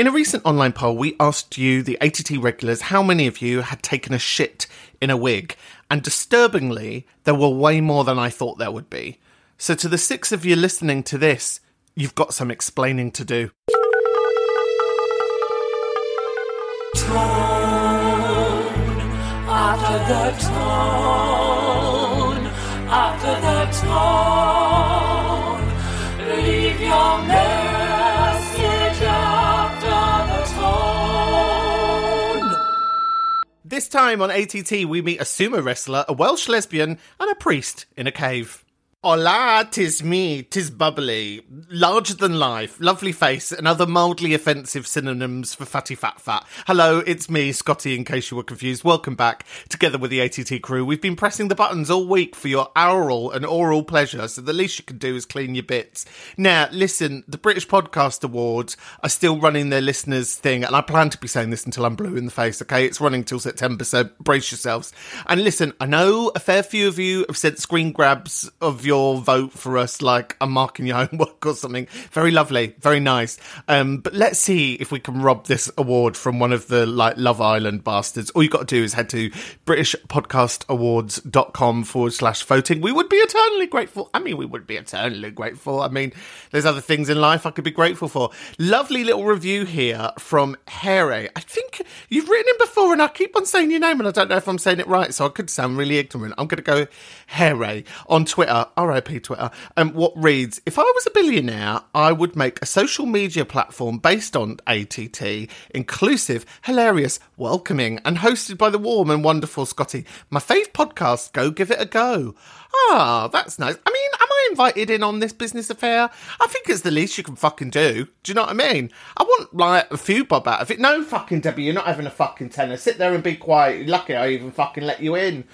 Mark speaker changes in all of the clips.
Speaker 1: In a recent online poll, we asked you, the ATT regulars, how many of you had taken a shit in a wig. And disturbingly, there were way more than I thought there would be. So, to the six of you listening to this, you've got some explaining to do.
Speaker 2: After the tone,
Speaker 1: This time on ATT, we meet a sumo wrestler, a Welsh lesbian, and a priest in a cave. Hola, tis me, tis bubbly, larger than life, lovely face, and other mildly offensive synonyms for fatty fat fat. Hello, it's me, Scotty, in case you were confused. Welcome back. Together with the ATT crew, we've been pressing the buttons all week for your oral and oral pleasure, so the least you can do is clean your bits. Now, listen, the British Podcast Awards are still running their listeners thing, and I plan to be saying this until I'm blue in the face, okay? It's running till September, so brace yourselves. And listen, I know a fair few of you have sent screen grabs of your vote for us, like I'm marking your homework or something. Very lovely, very nice. Um, but let's see if we can rob this award from one of the like Love Island bastards. All you got to do is head to BritishPodcastAwards.com forward slash voting. We would be eternally grateful. I mean, we would be eternally grateful. I mean, there's other things in life I could be grateful for. Lovely little review here from Here. I think you've written him before, and I keep on saying your name, and I don't know if I'm saying it right, so I could sound really ignorant. I'm going to go Here on Twitter, RIP Twitter. Um, what reads If I was a billionaire, I would make a social media platform based on ATT, inclusive, hilarious, welcoming, and hosted by the warm and wonderful Scotty. My fave podcast, go give it a go. Ah, that's nice. I mean, am Invited in on this business affair? I think it's the least you can fucking do. Do you know what I mean? I want like a few bob out of it. No, fucking Debbie, you're not having a fucking tenner. Sit there and be quiet. You're lucky I even fucking let you in.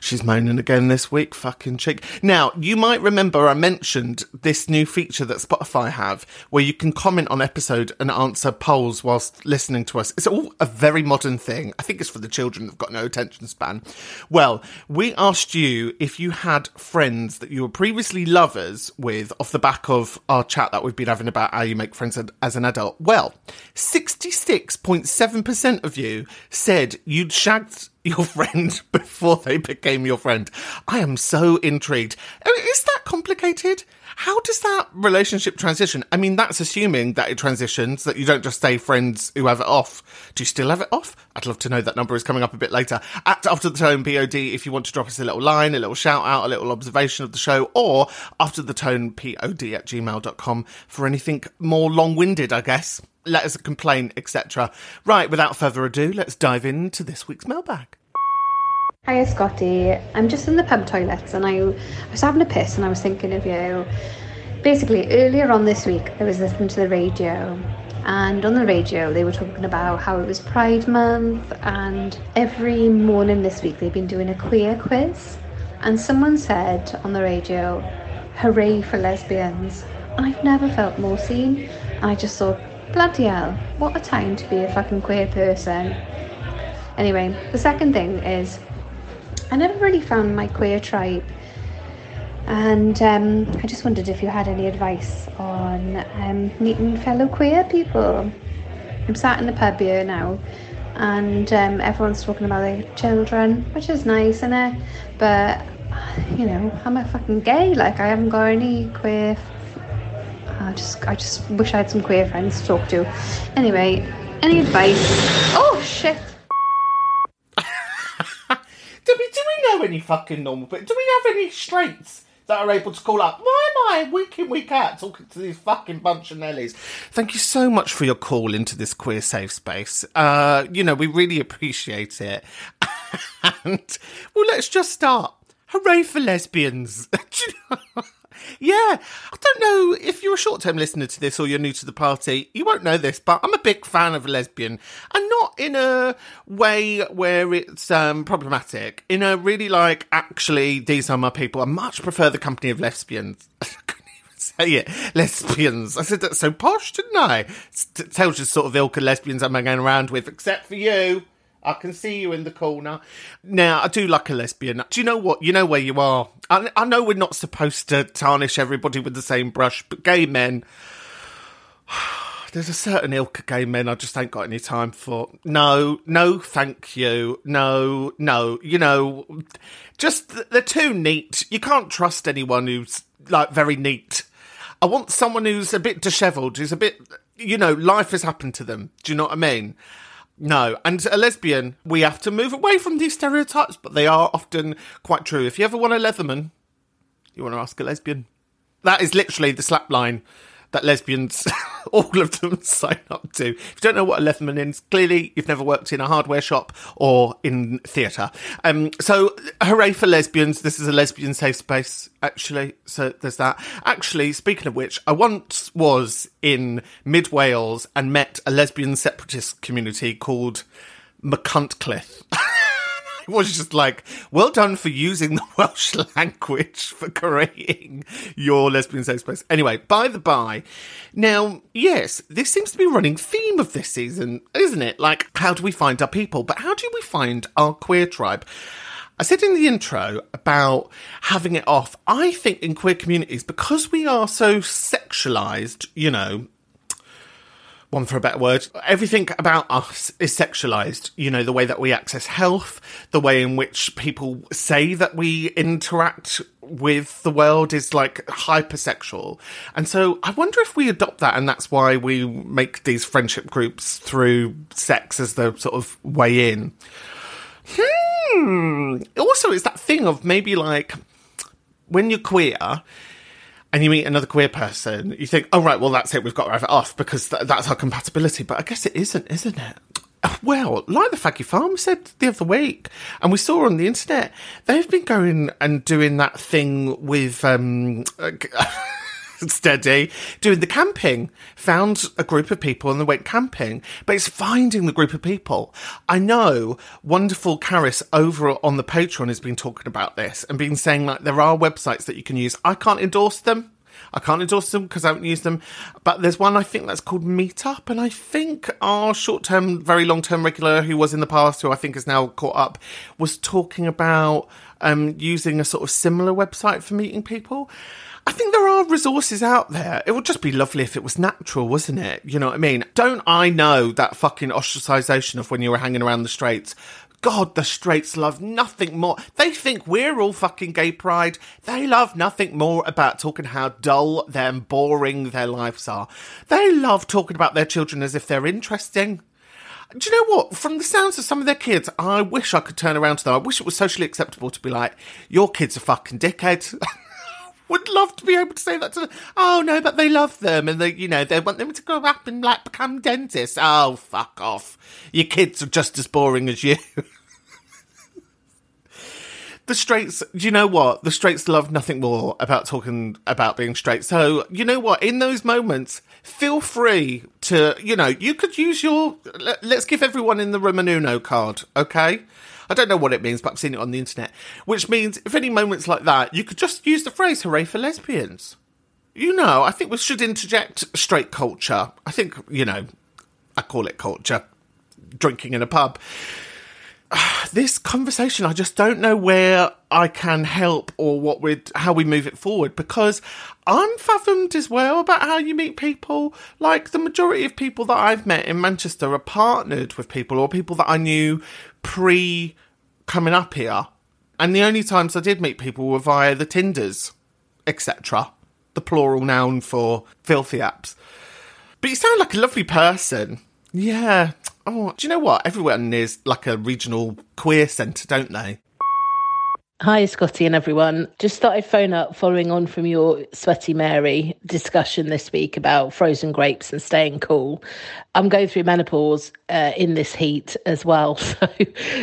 Speaker 1: She's moaning again this week, fucking chick. Now, you might remember I mentioned this new feature that Spotify have where you can comment on episode and answer polls whilst listening to us. It's all a very modern thing. I think it's for the children that've got no attention span. Well, we asked you if you had friends that you were previously lovers with off the back of our chat that we've been having about how you make friends as an adult. Well, 66.7% of you said you'd shagged your friend before they became your friend. I am so intrigued. Is that complicated? How does that relationship transition? I mean, that's assuming that it transitions, that you don't just stay friends who have it off. Do you still have it off? I'd love to know. That number is coming up a bit later. At After the Tone POD, if you want to drop us a little line, a little shout out, a little observation of the show, or After the Tone POD at gmail.com for anything more long winded, I guess. Let us complain, etc. Right, without further ado, let's dive into this week's mailbag.
Speaker 3: Hiya Scotty, I'm just in the pub toilets and I, I was having a piss and I was thinking of you. Basically, earlier on this week, I was listening to the radio and on the radio they were talking about how it was Pride Month and every morning this week they've been doing a queer quiz and someone said on the radio, hooray for lesbians. I've never felt more seen. I just thought, bloody hell, what a time to be a fucking queer person. Anyway, the second thing is, I never really found my queer tribe. And um, I just wondered if you had any advice on um, meeting fellow queer people. I'm sat in the pub here now, and um, everyone's talking about their children, which is nice, isn't it? But you know, I'm a fucking gay. Like I haven't got any queer. I just, I just wish I had some queer friends to talk to. Anyway, any advice? Oh shit!
Speaker 1: know any fucking normal people? Do we have any straights that are able to call up? Why am I week in, week out talking to these fucking bunch of Nellies? Thank you so much for your call into this queer safe space. Uh, you know, we really appreciate it. and, well, let's just start. Hooray for lesbians. Yeah, I don't know if you're a short term listener to this or you're new to the party, you won't know this, but I'm a big fan of lesbian and not in a way where it's um, problematic, in a really like, actually, these are my people. I much prefer the company of lesbians. Say it. Lesbians. I said that so posh, didn't I? It tells you sort of ilk of lesbians I'm hanging around with, except for you. I can see you in the corner. Now, I do like a lesbian. Do you know what? You know where you are. I, I know we're not supposed to tarnish everybody with the same brush, but gay men. There's a certain ilk of gay men I just ain't got any time for. No, no, thank you. No, no. You know, just they're too neat. You can't trust anyone who's like very neat. I want someone who's a bit dishevelled, who's a bit, you know, life has happened to them. Do you know what I mean? No, and a lesbian, we have to move away from these stereotypes, but they are often quite true. If you ever want a Leatherman, you want to ask a lesbian. That is literally the slap line that lesbians, all of them, sign up to. If you don't know what a Leatherman is, clearly you've never worked in a hardware shop or in theatre. Um, so, hooray for lesbians. This is a lesbian safe space, actually. So, there's that. Actually, speaking of which, I once was in mid Wales and met a lesbian separatist community called McCuntcliffe. Was just like, well done for using the Welsh language for creating your lesbian safe space. Anyway, by the by, now, yes, this seems to be a running theme of this season, isn't it? Like, how do we find our people? But how do we find our queer tribe? I said in the intro about having it off. I think in queer communities, because we are so sexualized, you know, one for a better word. Everything about us is sexualized. You know, the way that we access health, the way in which people say that we interact with the world is like hypersexual. And so I wonder if we adopt that and that's why we make these friendship groups through sex as the sort of way in. Hmm. Also, it's that thing of maybe like when you're queer, and you meet another queer person, you think, oh, right, well, that's it, we've got to have it off because th- that's our compatibility. But I guess it isn't, isn't it? Well, like the Faggy Farm said the other week, and we saw on the internet, they've been going and doing that thing with um, Steady, doing the camping. Found a group of people and they went camping, but it's finding the group of people. I know wonderful Caris over on the Patreon has been talking about this and been saying like there are websites that you can use. I can't endorse them. I can't endorse them because I haven't used them. But there's one I think that's called Meetup, and I think our short term, very long term regular who was in the past, who I think is now caught up, was talking about um, using a sort of similar website for meeting people. I think there are resources out there. It would just be lovely if it was natural, wasn't it? You know what I mean? Don't I know that fucking ostracization of when you were hanging around the streets? God, the straights love nothing more. They think we're all fucking gay pride. They love nothing more about talking how dull and boring their lives are. They love talking about their children as if they're interesting. Do you know what? From the sounds of some of their kids, I wish I could turn around to them. I wish it was socially acceptable to be like, your kid's a fucking dickhead. Would love to be able to say that to them. Oh no, but they love them and they, you know, they want them to grow up and like become dentists. Oh, fuck off. Your kids are just as boring as you. the straights, do you know what? The straights love nothing more about talking about being straight. So, you know what? In those moments, feel free to, you know, you could use your, let- let's give everyone in the room an Uno card, okay? I don't know what it means, but I've seen it on the internet. Which means, if any moments like that, you could just use the phrase "hooray for lesbians." you know, I think we should interject straight culture. I think, you know, I call it culture, drinking in a pub. This conversation, I just don't know where I can help or what we how we move it forward because I'm fathomed as well about how you meet people. Like the majority of people that I've met in Manchester are partnered with people or people that I knew pre coming up here. And the only times I did meet people were via the Tinders, etc. The plural noun for filthy apps. But you sound like a lovely person. Yeah. Oh, do you know what? Everyone is like a regional queer centre, don't they?
Speaker 4: Hi, Scotty and everyone. Just I'd phone up following on from your Sweaty Mary discussion this week about frozen grapes and staying cool. I'm going through menopause uh, in this heat as well, so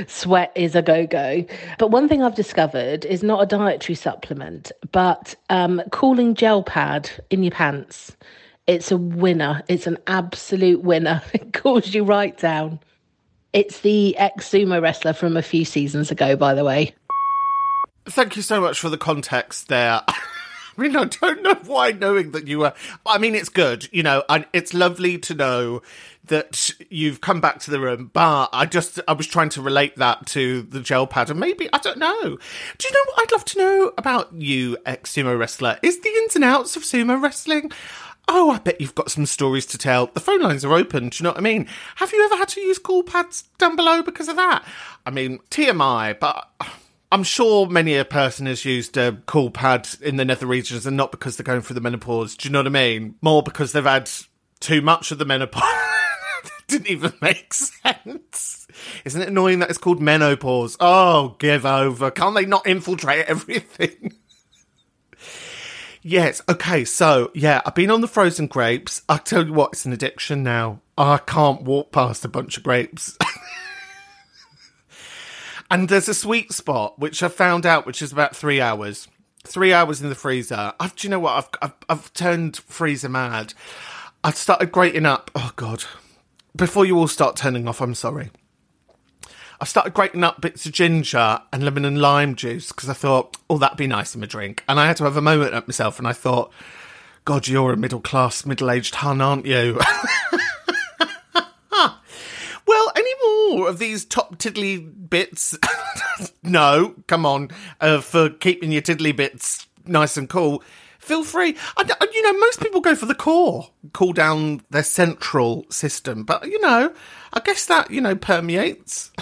Speaker 4: sweat is a go go. But one thing I've discovered is not a dietary supplement, but um, cooling gel pad in your pants. It's a winner. It's an absolute winner. It cools you right down. It's the ex sumo wrestler from a few seasons ago, by the way.
Speaker 1: Thank you so much for the context there. I mean, I don't know why knowing that you were. I mean, it's good, you know, and it's lovely to know that you've come back to the room, but I just, I was trying to relate that to the gel pad, and maybe, I don't know. Do you know what I'd love to know about you, ex sumo wrestler? Is the ins and outs of sumo wrestling? Oh, I bet you've got some stories to tell. The phone lines are open. Do you know what I mean? Have you ever had to use cool pads down below because of that? I mean, TMI, but I'm sure many a person has used a cool pad in the nether regions and not because they're going through the menopause. Do you know what I mean? More because they've had too much of the menopause. Didn't even make sense. Isn't it annoying that it's called menopause? Oh, give over. Can't they not infiltrate everything? yes. Okay. So, yeah, I've been on the frozen grapes. I tell you what, it's an addiction now. I can't walk past a bunch of grapes. And there's a sweet spot, which I found out, which is about three hours. Three hours in the freezer. I've, do you know what? I've, I've, I've turned freezer mad. I've started grating up. Oh, God. Before you all start turning off, I'm sorry. I started grating up bits of ginger and lemon and lime juice because I thought, oh, that'd be nice in my drink. And I had to have a moment at myself and I thought, God, you're a middle class, middle aged hun, aren't you? well, any more of these top tiddly bits? no, come on, uh, for keeping your tiddly bits nice and cool. Feel free. I, I- you know, most people go for the core, cool down their central system. But, you know, I guess that, you know, permeates.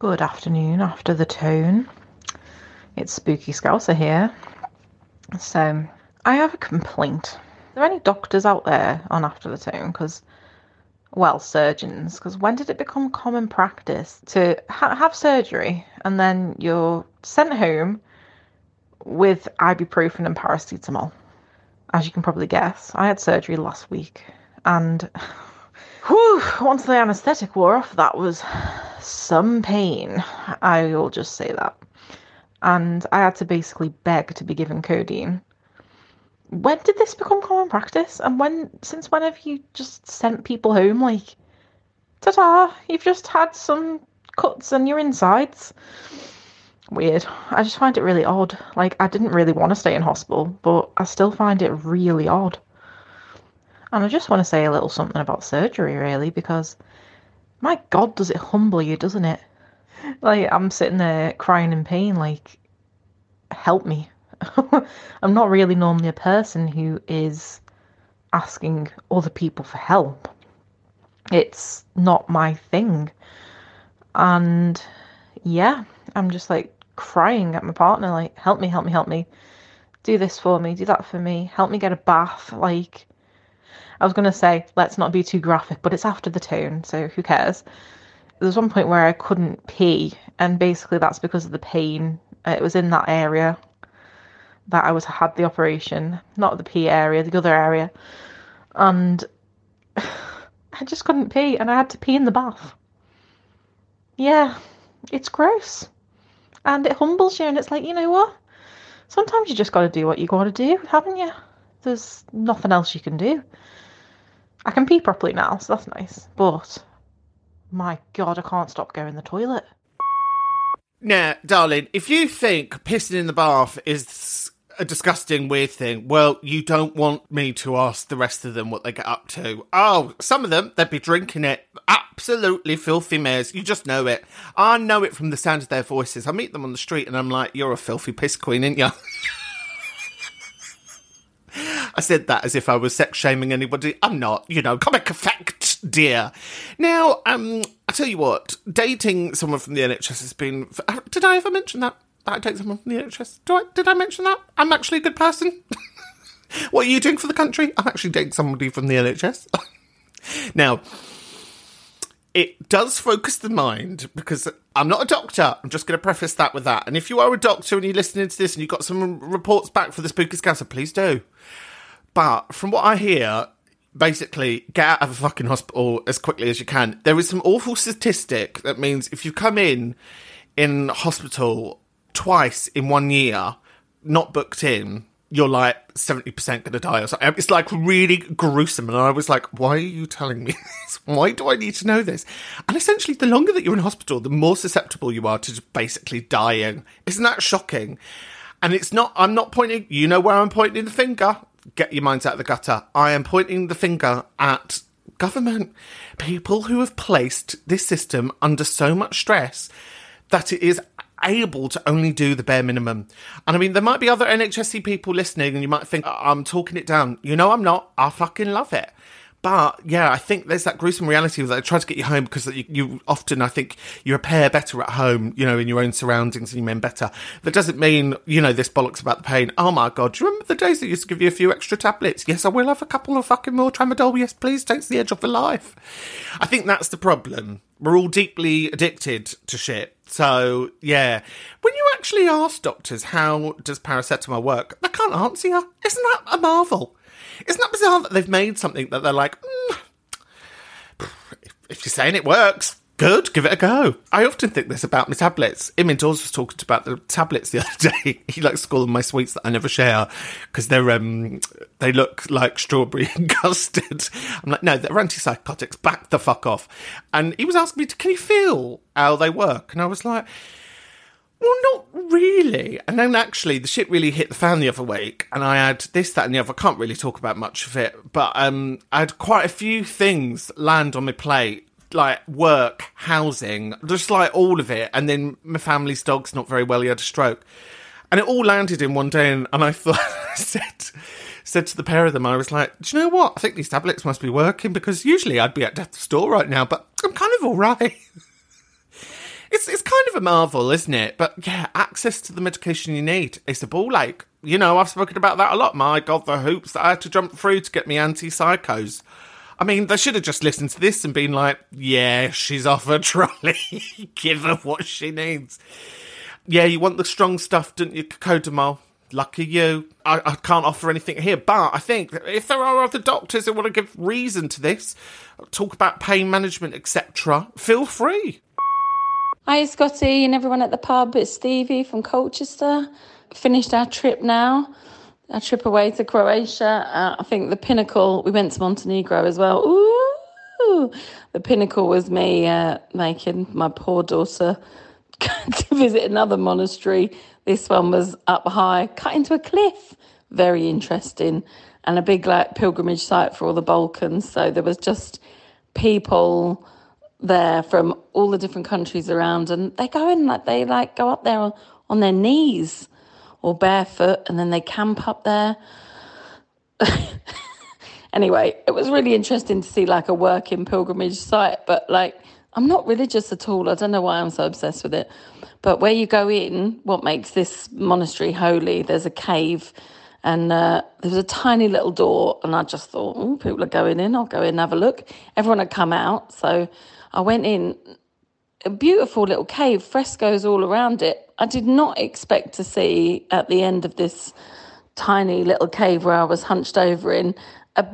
Speaker 5: Good afternoon, after the tone. It's Spooky Scouser here. So, I have a complaint. Are there any doctors out there on After the Tone? Because, well, surgeons. Because when did it become common practice to ha- have surgery and then you're sent home with ibuprofen and paracetamol? As you can probably guess, I had surgery last week and whew, once the anaesthetic wore off, that was some pain. I will just say that. And I had to basically beg to be given codeine. When did this become common practice? And when, since when have you just sent people home like, ta ta, you've just had some cuts on your insides? Weird. I just find it really odd. Like, I didn't really want to stay in hospital, but I still find it really odd. And I just want to say a little something about surgery, really, because my God, does it humble you, doesn't it? Like, I'm sitting there crying in pain, like, help me. I'm not really normally a person who is asking other people for help. It's not my thing. And yeah, I'm just like crying at my partner, like, help me, help me, help me. Do this for me, do that for me, help me get a bath. Like, I was going to say, let's not be too graphic, but it's after the tone, so who cares? There's one point where I couldn't pee, and basically that's because of the pain. It was in that area that I was had the operation, not the pee area, the other area, and I just couldn't pee, and I had to pee in the bath. Yeah, it's gross, and it humbles you, and it's like you know what? Sometimes you just got to do what you got to do, haven't you? There's nothing else you can do. I can pee properly now, so that's nice. But my god, I can't stop going to the toilet.
Speaker 1: Now, darling, if you think pissing in the bath is a disgusting, weird thing. Well, you don't want me to ask the rest of them what they get up to. Oh, some of them, they'd be drinking it. Absolutely filthy mares. You just know it. I know it from the sound of their voices. I meet them on the street and I'm like, you're a filthy piss queen, ain't you? I said that as if I was sex shaming anybody. I'm not, you know, comic effect, dear. Now, um, I tell you what, dating someone from the NHS has been. Did I ever mention that? That I date someone from the NHS? Do I, did I mention that? I'm actually a good person. what are you doing for the country? I'm actually dating somebody from the NHS. now, it does focus the mind because I'm not a doctor. I'm just going to preface that with that. And if you are a doctor and you're listening to this and you've got some reports back for the Spooky Scouser, please do. But from what I hear, basically get out of a fucking hospital as quickly as you can. There is some awful statistic that means if you come in in hospital twice in one year, not booked in, you're like 70% going to die or something. It's like really gruesome. And I was like, why are you telling me this? Why do I need to know this? And essentially, the longer that you're in hospital, the more susceptible you are to basically dying. Isn't that shocking? And it's not, I'm not pointing, you know where I'm pointing the finger. Get your minds out of the gutter. I am pointing the finger at government. People who have placed this system under so much stress that it is able to only do the bare minimum. And I mean, there might be other NHSC people listening and you might think, I'm talking it down. You know, I'm not. I fucking love it. But yeah, I think there's that gruesome reality that. I try to get you home because you, you often, I think, you repair better at home, you know, in your own surroundings and you mend better. That doesn't mean, you know, this bollocks about the pain. Oh my God, do you remember the days that used to give you a few extra tablets? Yes, I will have a couple of fucking more tramadol. Yes, please, takes the edge off of life. I think that's the problem. We're all deeply addicted to shit. So yeah, when you actually ask doctors how does paracetamol work, they can't answer you. Isn't that a marvel? Isn't that bizarre that they've made something that they're like, mm, if you're saying it works, good, give it a go. I often think this about my tablets. Imin Dawes was talking about the tablets the other day. He likes to call them my sweets that I never share because they're um they look like strawberry and custard. I'm like, no, they're antipsychotics. Back the fuck off. And he was asking me, can you feel how they work? And I was like. Well, not really. And then actually, the shit really hit the fan the other week, and I had this, that, and the other. I can't really talk about much of it, but um, I had quite a few things land on my plate, like work, housing, just like all of it. And then my family's dog's not very well; he had a stroke, and it all landed in one day. And, and I thought, I said, said to the pair of them, I was like, "Do you know what? I think these tablets must be working because usually I'd be at death's door right now, but I'm kind of all right." It's it's kind of a marvel, isn't it? But yeah, access to the medication you need is a ball like you know I've spoken about that a lot. My God, the hoops that I had to jump through to get me anti psychos. I mean, they should have just listened to this and been like, "Yeah, she's off her trolley. Give her what she needs." Yeah, you want the strong stuff, don't you, Codamol? Lucky you. I, I can't offer anything here, but I think if there are other doctors that want to give reason to this, talk about pain management, etc., feel free.
Speaker 6: Hi, Scotty, and everyone at the pub. It's Stevie from Colchester. Finished our trip now, our trip away to Croatia. Uh, I think the pinnacle, we went to Montenegro as well. Ooh, the pinnacle was me uh, making my poor daughter to visit another monastery. This one was up high, cut into a cliff. Very interesting, and a big like pilgrimage site for all the Balkans. So there was just people there from all the different countries around and they go in like they like go up there on, on their knees or barefoot and then they camp up there. Anyway it was really interesting to see like a working pilgrimage site but like i'm not religious at all. I don't know why i'm so obsessed with it. But where you go in what makes this monastery holy? There's a cave and uh, there was a tiny little door and i just thought people are going in. I'll go in and have a look. Everyone had come out so I went in, a beautiful little cave, frescoes all around it. I did not expect to see at the end of this tiny little cave where I was hunched over in a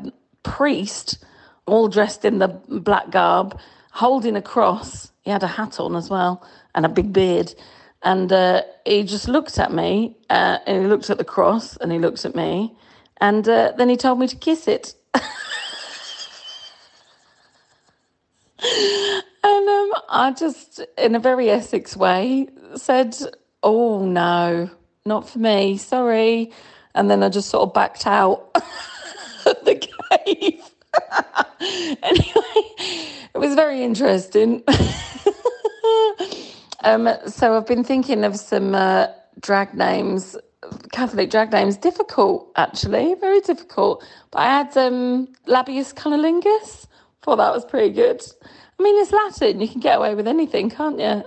Speaker 6: priest, all dressed in the black garb, holding a cross. He had a hat on as well and a big beard. And uh, he just looked at me uh, and he looked at the cross and he looked at me. And uh, then he told me to kiss it. I just, in a very Essex way, said, Oh, no, not for me. Sorry. and then I just sort of backed out of the cave. anyway, it was very interesting. um, so I've been thinking of some uh, drag names, Catholic drag names. Difficult, actually, very difficult. But I had um, Labius cunnilingus. Thought that was pretty good. I mean, it's Latin. You can get away with anything, can't you?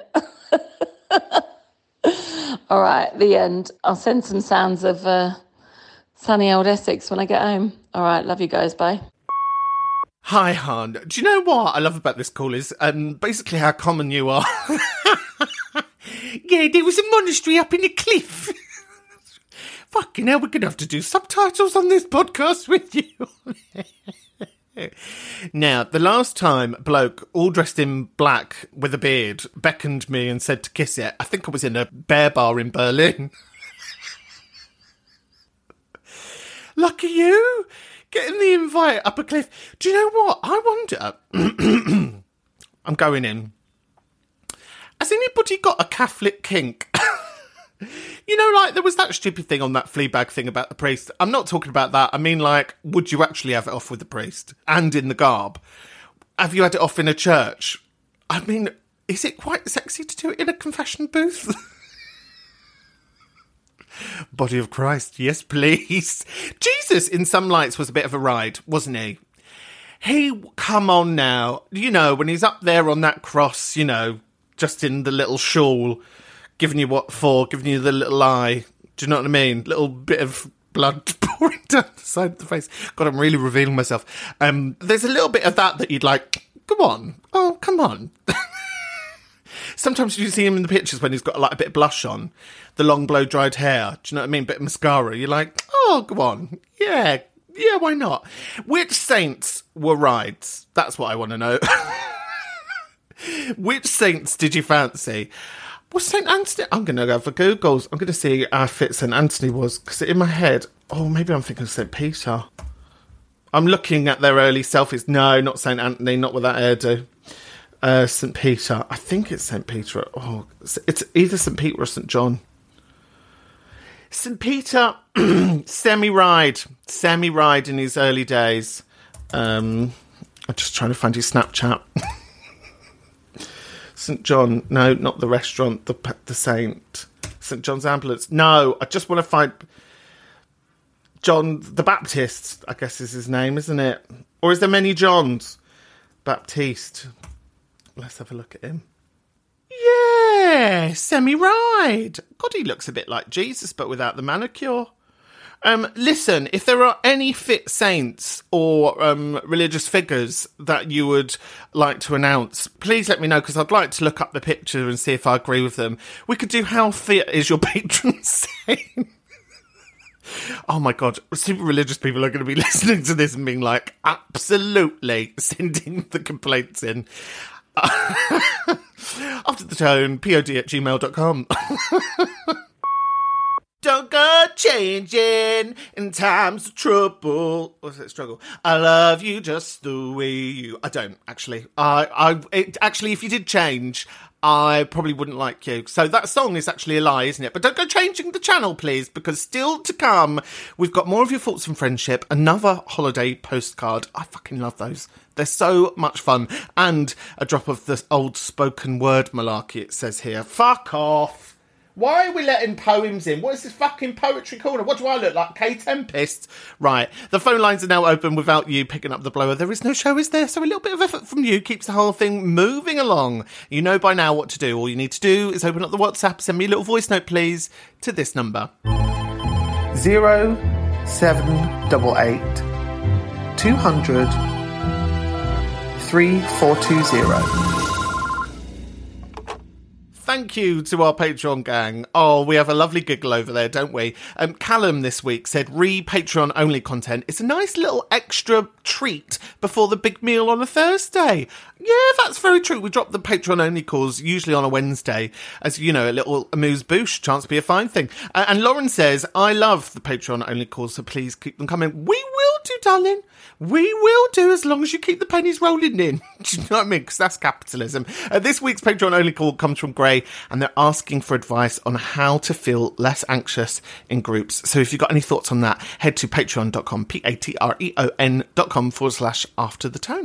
Speaker 6: All right, the end. I'll send some sounds of uh, sunny old Essex when I get home. All right, love you guys. Bye.
Speaker 1: Hi, Han. Do you know what I love about this call is um, basically how common you are. yeah, there was a monastery up in the cliff. Fucking hell, we're going to have to do subtitles on this podcast with you. Now, the last time bloke, all dressed in black with a beard, beckoned me and said to kiss it, I think I was in a bear bar in Berlin. Lucky you, getting the invite up a cliff. Do you know what? I wonder. I'm going in. Has anybody got a Catholic kink? you know, like there was that stupid thing on that Fleabag thing about the priest. I'm not talking about that. I mean, like, would you actually have it off with the priest and in the garb? Have you had it off in a church? I mean, is it quite sexy to do it in a confession booth? Body of Christ, yes, please. Jesus, in some lights, was a bit of a ride, wasn't he? He, come on now. You know, when he's up there on that cross, you know, just in the little shawl, giving you what for, giving you the little eye. Do you know what I mean? Little bit of blood pouring down the side of the face. God, I'm really revealing myself. Um, there's a little bit of that that you'd like, come on. Oh, come on. Sometimes you see him in the pictures when he's got like a bit of blush on, the long blow dried hair. Do you know what I mean? Bit of mascara. You're like, oh, go on, yeah, yeah, why not? Which saints were rides? That's what I want to know. Which saints did you fancy? Was St. Anthony? I'm going to go for Google's. I'm going to see how fit St. Anthony was because in my head, oh, maybe I'm thinking St. Peter. I'm looking at their early selfies. No, not St. Anthony, not with that hairdo. Uh, St. Peter. I think it's St. Peter. Oh, it's either St. Peter or St. John. St. Peter, semi ride, semi ride in his early days. Um, I'm just trying to find his Snapchat. St. John, no, not the restaurant, the the Saint. St. John's Ambulance. No, I just want to find John the Baptist, I guess is his name, isn't it? Or is there many Johns? Baptiste. Let's have a look at him. Yeah, semi ride. God, he looks a bit like Jesus, but without the manicure. Um, listen, if there are any fit saints or um, religious figures that you would like to announce, please let me know because I'd like to look up the picture and see if I agree with them. We could do how fit is your patron saint. Oh my god, super religious people are going to be listening to this and being like, absolutely, sending the complaints in. After the tone, pod at gmail.com. Don't go changing in times of trouble. What's it? Struggle. I love you just the way you. I don't actually. I. I. It, actually, if you did change, I probably wouldn't like you. So that song is actually a lie, isn't it? But don't go changing the channel, please, because still to come, we've got more of your thoughts and friendship. Another holiday postcard. I fucking love those. They're so much fun. And a drop of the old spoken word malarkey, it says here. Fuck off. Why are we letting poems in? What is this fucking poetry corner? What do I look like? Kae Tempest? Right. The phone lines are now open without you picking up the blower. There is no show, is there? So a little bit of effort from you keeps the whole thing moving along. You know by now what to do. All you need to do is open up the WhatsApp, send me a little voice note, please, to this number. Zero seven double eight two hundred three four two zero. Thank you to our Patreon gang. Oh, we have a lovely giggle over there, don't we? Um, Callum this week said re Patreon only content It's a nice little extra treat before the big meal on a Thursday. Yeah, that's very true. We drop the Patreon only calls usually on a Wednesday as, you know, a little amuse bouche, chance to be a fine thing. Uh, and Lauren says, I love the Patreon only calls, so please keep them coming. We will do, darling. We will do as long as you keep the pennies rolling in. do you know what I mean? Because that's capitalism. Uh, this week's Patreon only call comes from Gray, and they're asking for advice on how to feel less anxious in groups. So if you've got any thoughts on that, head to patreon.com, P A T R E O N.com forward slash after the tone.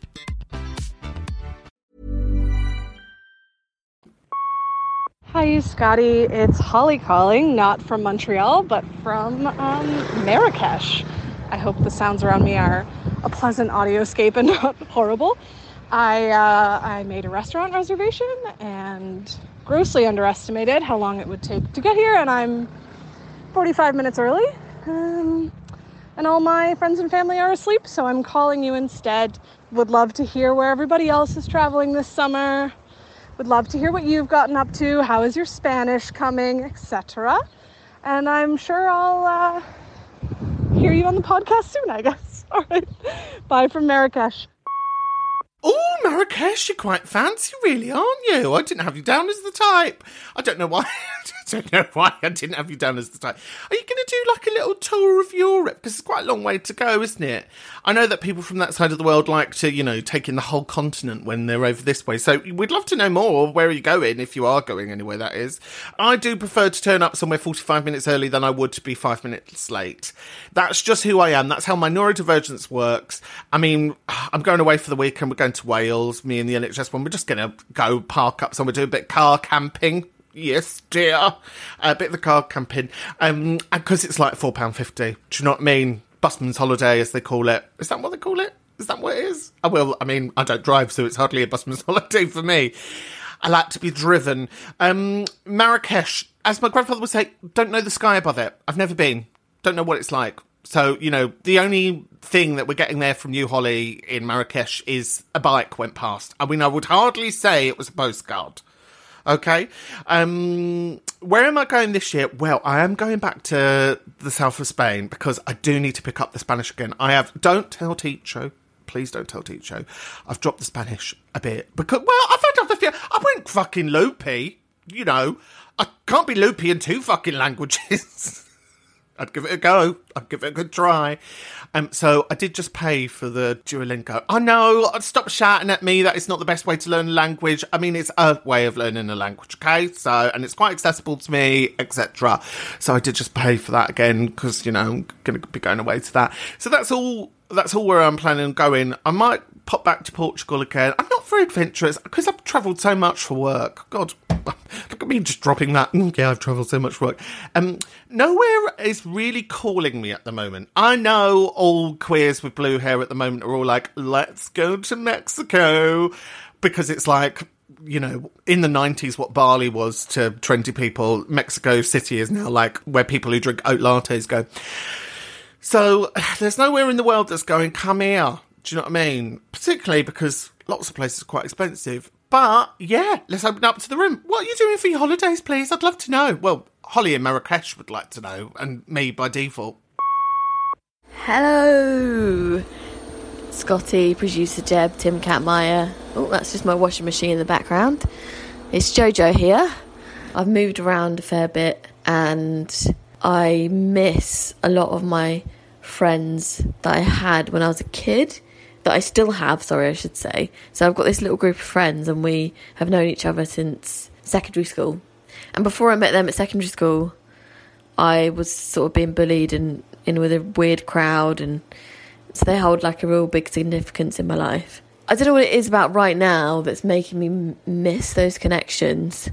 Speaker 7: Hi, Scotty. It's Holly calling, not from Montreal, but from um, Marrakesh. I hope the sounds around me are a pleasant audioscape and not horrible. I, uh, I made a restaurant reservation and grossly underestimated how long it would take to get here, and I'm 45 minutes early. Um, and all my friends and family are asleep, so I'm calling you instead. Would love to hear where everybody else is traveling this summer. Would love to hear what you've gotten up to. How is your Spanish coming, etc. And I'm sure I'll uh, hear you on the podcast soon, I guess. All right. Bye from Marrakesh.
Speaker 1: Oh, Marrakesh, you're quite fancy, really, aren't you? I didn't have you down as the type. I don't know why. I don't know why I didn't have you down as the type. Are you going to do like a little tour of Europe? Because it's quite a long way to go, isn't it? I know that people from that side of the world like to, you know, take in the whole continent when they're over this way. So we'd love to know more. Where are you going, if you are going anywhere, that is. I do prefer to turn up somewhere 45 minutes early than I would to be five minutes late. That's just who I am. That's how my neurodivergence works. I mean, I'm going away for the weekend. We're going to Wales, me and the NHS one. We're just going to go park up somewhere, do a bit car camping. Yes, dear. A bit of the car camping. Um, because it's like £4.50. Do you know what I mean? Busman's holiday, as they call it. Is that what they call it? Is that what it is? I will. I mean, I don't drive, so it's hardly a busman's holiday for me. I like to be driven. Um, Marrakesh, as my grandfather would say, don't know the sky above it. I've never been. Don't know what it's like. So, you know, the only thing that we're getting there from you, Holly, in Marrakesh is a bike went past. I mean, I would hardly say it was a postcard. Okay. Um, where am I going this year? Well, I am going back to the south of Spain because I do need to pick up the Spanish again. I have, don't tell Ticho. Please don't tell Ticho. I've dropped the Spanish a bit because, well, I've had other fear. I went fucking loopy. You know, I can't be loopy in two fucking languages. I'd give it a go. I'd give it a good try. Um, so I did just pay for the Duolingo. I know. Stop shouting at me. That is not the best way to learn a language. I mean, it's a way of learning a language. Okay, so and it's quite accessible to me, etc. So I did just pay for that again because you know I'm going to be going away to that. So that's all. That's all where I'm planning on going. I might pop back to Portugal again. I'm not very adventurous because I've travelled so much for work. God, look at me just dropping that. Mm, Yeah, I've travelled so much for work. Um, nowhere is really calling me at the moment. I know all queers with blue hair at the moment are all like, let's go to Mexico because it's like. You know, in the 90s, what Bali was to 20 people, Mexico City is now like where people who drink oat lattes go. So there's nowhere in the world that's going, come here. Do you know what I mean? Particularly because lots of places are quite expensive. But yeah, let's open up to the room. What are you doing for your holidays, please? I'd love to know. Well, Holly in Marrakesh would like to know, and me by default.
Speaker 8: Hello, Scotty, producer Jeb, Tim Catmeyer. Oh, that's just my washing machine in the background. It's Jojo here. I've moved around a fair bit and I miss a lot of my friends that I had when I was a kid, that I still have, sorry, I should say. So I've got this little group of friends and we have known each other since secondary school. And before I met them at secondary school, I was sort of being bullied and in with a weird crowd, and so they hold like a real big significance in my life. I don't know what it is about right now that's making me miss those connections.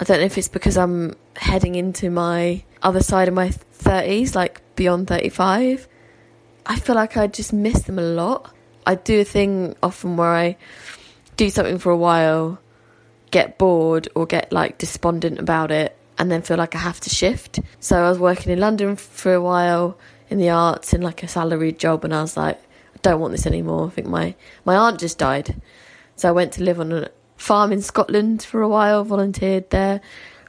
Speaker 8: I don't know if it's because I'm heading into my other side of my 30s, like beyond 35. I feel like I just miss them a lot. I do a thing often where I do something for a while, get bored or get like despondent about it, and then feel like I have to shift. So I was working in London for a while in the arts in like a salaried job, and I was like, I don't want this anymore. I think my my aunt just died, so I went to live on a farm in Scotland for a while, volunteered there.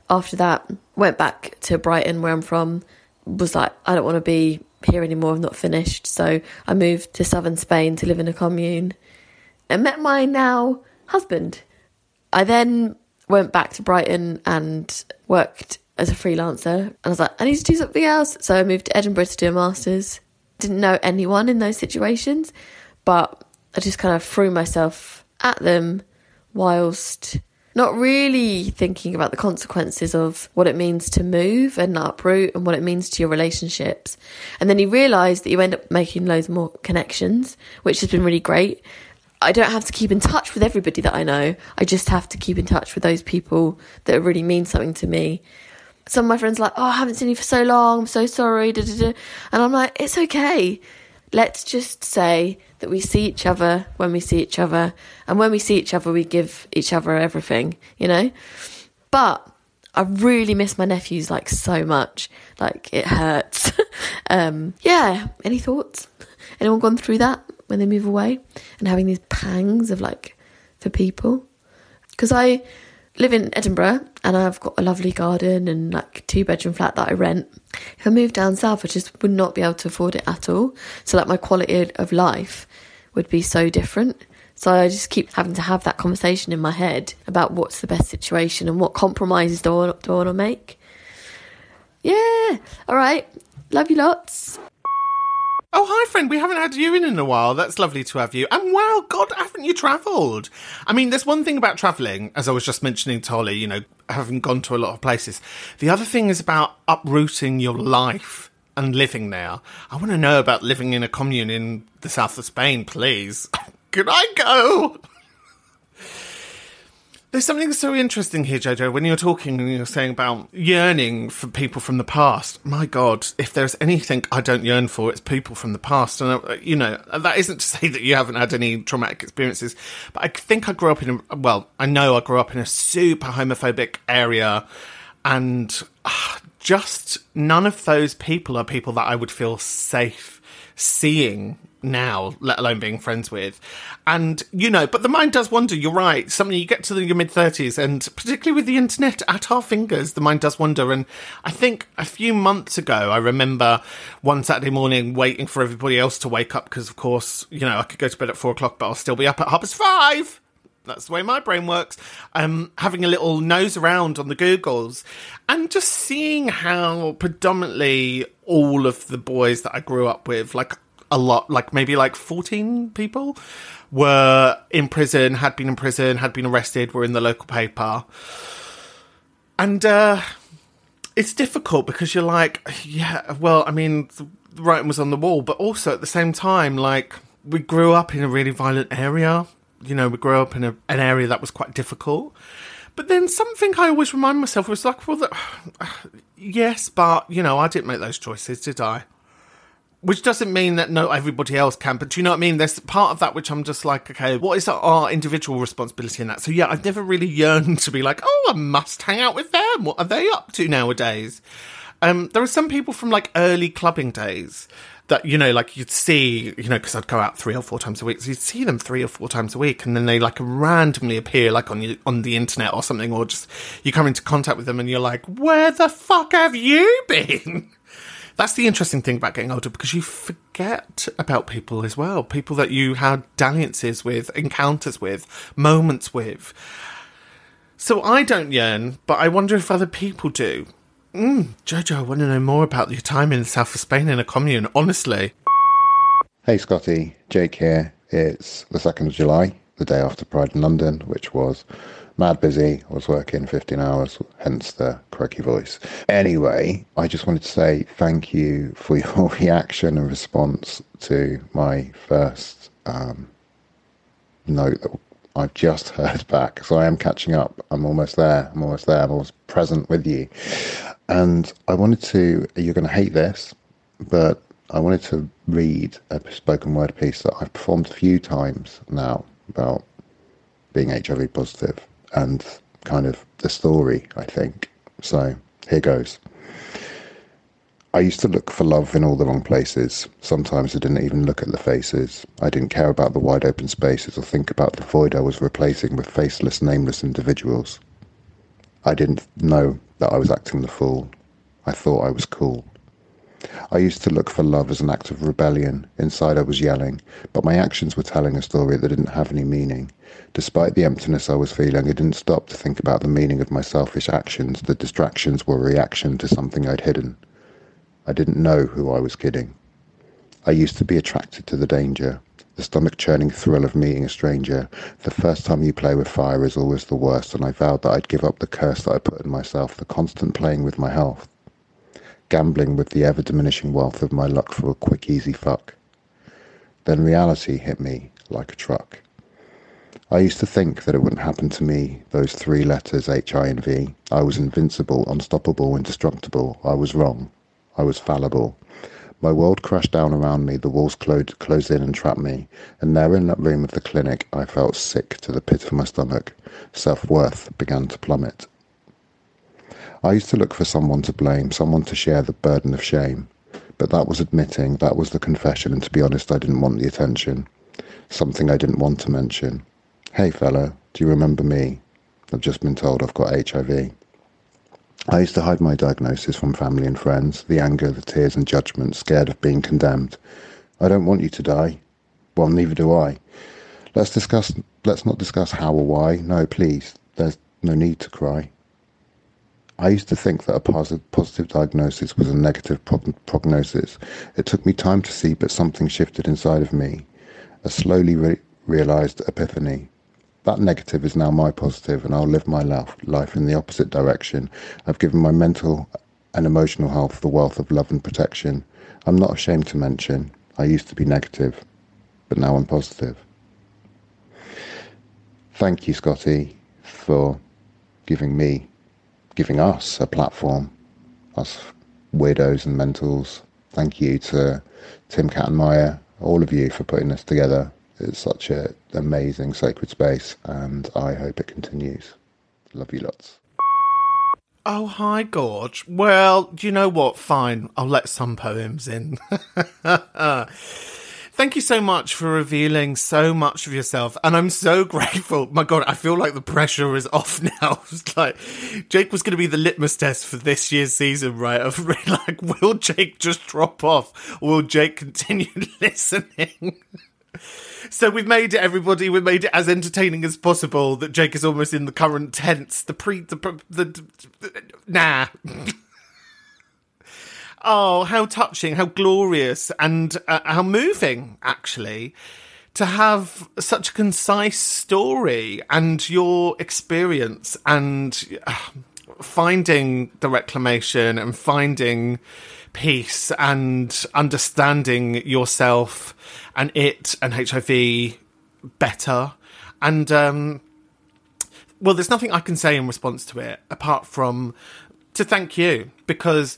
Speaker 8: After that, went back to Brighton, where I'm from. Was like, I don't want to be here anymore. I'm not finished. So I moved to southern Spain to live in a commune and met my now husband. I then went back to Brighton and worked as a freelancer. And I was like, I need to do something else. So I moved to Edinburgh to do a master's. Didn't know anyone in those situations, but I just kind of threw myself at them whilst not really thinking about the consequences of what it means to move and uproot and what it means to your relationships. And then you realise that you end up making loads more connections, which has been really great. I don't have to keep in touch with everybody that I know. I just have to keep in touch with those people that really mean something to me. Some of my friends are like, oh, I haven't seen you for so long. I'm so sorry. Da, da, da. And I'm like, it's okay. Let's just say that we see each other when we see each other. And when we see each other, we give each other everything, you know? But I really miss my nephews like so much. Like it hurts. um, yeah. Any thoughts? Anyone gone through that when they move away and having these pangs of like for people? Because I live in Edinburgh and I've got a lovely garden and like two bedroom flat that I rent. If I moved down south, I just would not be able to afford it at all. So like my quality of life would be so different. So I just keep having to have that conversation in my head about what's the best situation and what compromises do I, do I want to make. Yeah. All right. Love you lots.
Speaker 1: Oh, hi, friend. We haven't had you in in a while. That's lovely to have you. And wow, God, haven't you travelled? I mean, there's one thing about travelling, as I was just mentioning to Holly, you know, having gone to a lot of places. The other thing is about uprooting your life and living there. I want to know about living in a commune in the south of Spain, please. Could I go? There's something so interesting here, Jojo, when you're talking and you're saying about yearning for people from the past. My God, if there's anything I don't yearn for, it's people from the past. And, uh, you know, that isn't to say that you haven't had any traumatic experiences, but I think I grew up in a, well, I know I grew up in a super homophobic area. And uh, just none of those people are people that I would feel safe seeing now, let alone being friends with. And, you know, but the mind does wander. You're right. Something you get to the, your mid 30s, and particularly with the internet at our fingers, the mind does wander. And I think a few months ago, I remember one Saturday morning waiting for everybody else to wake up because, of course, you know, I could go to bed at four o'clock, but I'll still be up at half past five. That's the way my brain works. Um, having a little nose around on the Googles and just seeing how predominantly all of the boys that I grew up with, like a lot, like maybe like 14 people, were in prison, had been in prison, had been arrested, were in the local paper. And uh, it's difficult because you're like, yeah, well, I mean, the writing was on the wall, but also at the same time, like, we grew up in a really violent area. You know, we grew up in a, an area that was quite difficult. But then something I always remind myself was like, well, the, yes, but, you know, I didn't make those choices, did I? Which doesn't mean that no everybody else can, but do you know what I mean? There's part of that which I'm just like, okay, what is our individual responsibility in that? So yeah, I've never really yearned to be like, oh, I must hang out with them. What are they up to nowadays? Um, there are some people from like early clubbing days that you know, like you'd see, you know, because I'd go out three or four times a week, so you'd see them three or four times a week, and then they like randomly appear like on on the internet or something, or just you come into contact with them, and you're like, where the fuck have you been? That's the interesting thing about getting older because you forget about people as well. People that you had dalliances with, encounters with, moments with. So I don't yearn, but I wonder if other people do. Mm, Jojo, I want to know more about your time in the south of Spain in a commune, honestly.
Speaker 9: Hey Scotty, Jake here. It's the 2nd of July, the day after Pride in London, which was mad busy. I was working 15 hours, hence the croaky voice. Anyway, I just wanted to say thank you for your reaction and response to my first um, note that I've just heard back. So I am catching up. I'm almost there. I'm almost there. I'm almost present with you. And I wanted to, you're going to hate this, but I wanted to read a spoken word piece that I've performed a few times now about being HIV positive and kind of the story, I think. So here goes. I used to look for love in all the wrong places. Sometimes I didn't even look at the faces. I didn't care about the wide open spaces or think about the void I was replacing with faceless, nameless individuals. I didn't know that I was acting the fool. I thought I was cool. I used to look for love as an act of rebellion. Inside I was yelling, but my actions were telling a story that didn't have any meaning. Despite the emptiness I was feeling, I didn't stop to think about the meaning of my selfish actions. The distractions were a reaction to something I'd hidden. I didn't know who I was kidding. I used to be attracted to the danger, the stomach churning thrill of meeting a stranger. The first time you play with fire is always the worst, and I vowed that I'd give up the curse that I put in myself, the constant playing with my health gambling with the ever diminishing wealth of my luck for a quick, easy fuck. Then reality hit me like a truck. I used to think that it wouldn't happen to me, those three letters H, I, and V. I was invincible, unstoppable, indestructible. I was wrong. I was fallible. My world crashed down around me, the walls closed, closed in and trapped me, and there in that room of the clinic I felt sick to the pit of my stomach. Self-worth began to plummet. I used to look for someone to blame, someone to share the burden of shame. But that was admitting, that was the confession, and to be honest, I didn't want the attention. Something I didn't want to mention. Hey, fella, do you remember me? I've just been told I've got HIV. I used to hide my diagnosis from family and friends, the anger, the tears and judgment, scared of being condemned. I don't want you to die. Well, neither do I. Let's discuss, let's not discuss how or why. No, please. There's no need to cry. I used to think that a positive, positive diagnosis was a negative prognosis. It took me time to see, but something shifted inside of me. A slowly re- realized epiphany. That negative is now my positive, and I'll live my life, life in the opposite direction. I've given my mental and emotional health the wealth of love and protection. I'm not ashamed to mention I used to be negative, but now I'm positive. Thank you, Scotty, for giving me giving us a platform, us weirdos and mentals. Thank you to Tim Kattenmeyer, all of you for putting this together. It's such an amazing sacred space, and I hope it continues. Love you lots.
Speaker 1: Oh, hi, Gorge. Well, do you know what? Fine. I'll let some poems in. Thank you so much for revealing so much of yourself. And I'm so grateful. My God, I feel like the pressure is off now. Like Jake was going to be the litmus test for this year's season, right? Of like, will Jake just drop off? Or will Jake continue listening? So we've made it, everybody. We've made it as entertaining as possible. That Jake is almost in the current tense. The pre, the, the, the, the nah. Oh, how touching, how glorious, and uh, how moving, actually, to have such a concise story and your experience and uh, finding the reclamation and finding peace and understanding yourself and it and HIV better. And, um, well, there's nothing I can say in response to it apart from to thank you because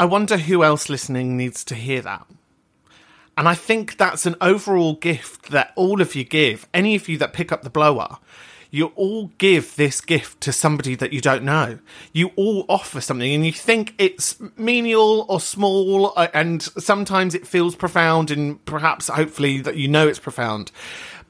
Speaker 1: I wonder who else listening needs to hear that. And I think that's an overall gift that all of you give, any of you that pick up the blower, you all give this gift to somebody that you don't know. You all offer something and you think it's menial or small, uh, and sometimes it feels profound, and perhaps hopefully that you know it's profound.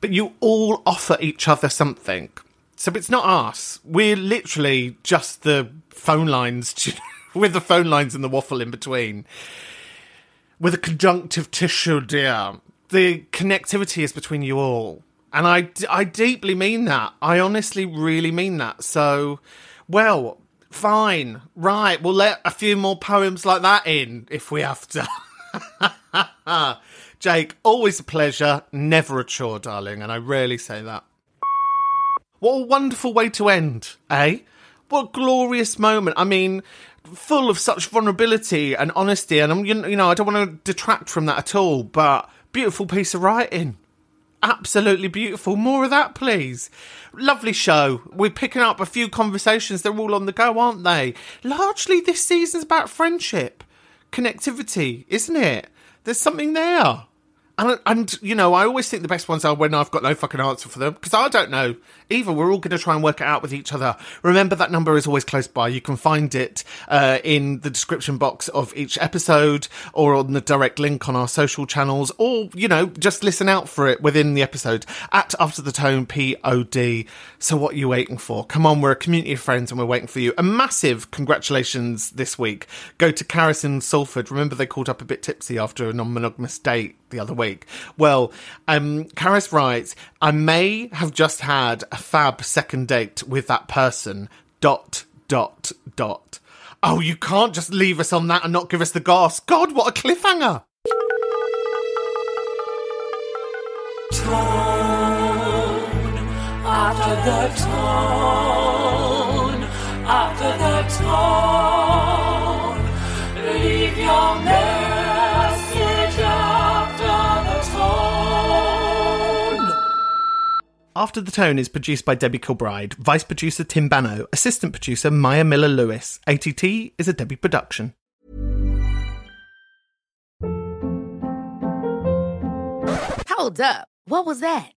Speaker 1: But you all offer each other something. So it's not us. We're literally just the phone lines to, with the phone lines and the waffle in between. With a conjunctive tissue, dear. The connectivity is between you all. And I, I deeply mean that. I honestly really mean that. So, well, fine. Right. We'll let a few more poems like that in if we have to. Jake, always a pleasure, never a chore, darling. And I rarely say that. What a wonderful way to end, eh? What a glorious moment. I mean, full of such vulnerability and honesty. And I'm, you know, I don't want to detract from that at all, but beautiful piece of writing. Absolutely beautiful. More of that, please. Lovely show. We're picking up a few conversations. They're all on the go, aren't they? Largely, this season's about friendship, connectivity, isn't it? There's something there. And, and you know, I always think the best ones are when I've got no fucking answer for them because I don't know either. We're all going to try and work it out with each other. Remember that number is always close by. You can find it uh, in the description box of each episode or on the direct link on our social channels, or you know, just listen out for it within the episode at After the Tone Pod. So what are you waiting for? Come on, we're a community of friends and we're waiting for you. A massive congratulations this week go to Caris Salford. Remember they called up a bit tipsy after a non-monogamous date the other week. Well, um, Caris writes, I may have just had a fab second date with that person. Dot, dot, dot. Oh, you can't just leave us on that and not give us the goss. God, what a cliffhanger.
Speaker 2: Tone after the tone After the Tone
Speaker 1: is produced by Debbie Kilbride, vice producer Tim Bano, assistant producer Maya Miller Lewis. ATT is a Debbie production.
Speaker 10: Hold up. What was that?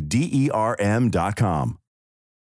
Speaker 11: D E R M.com.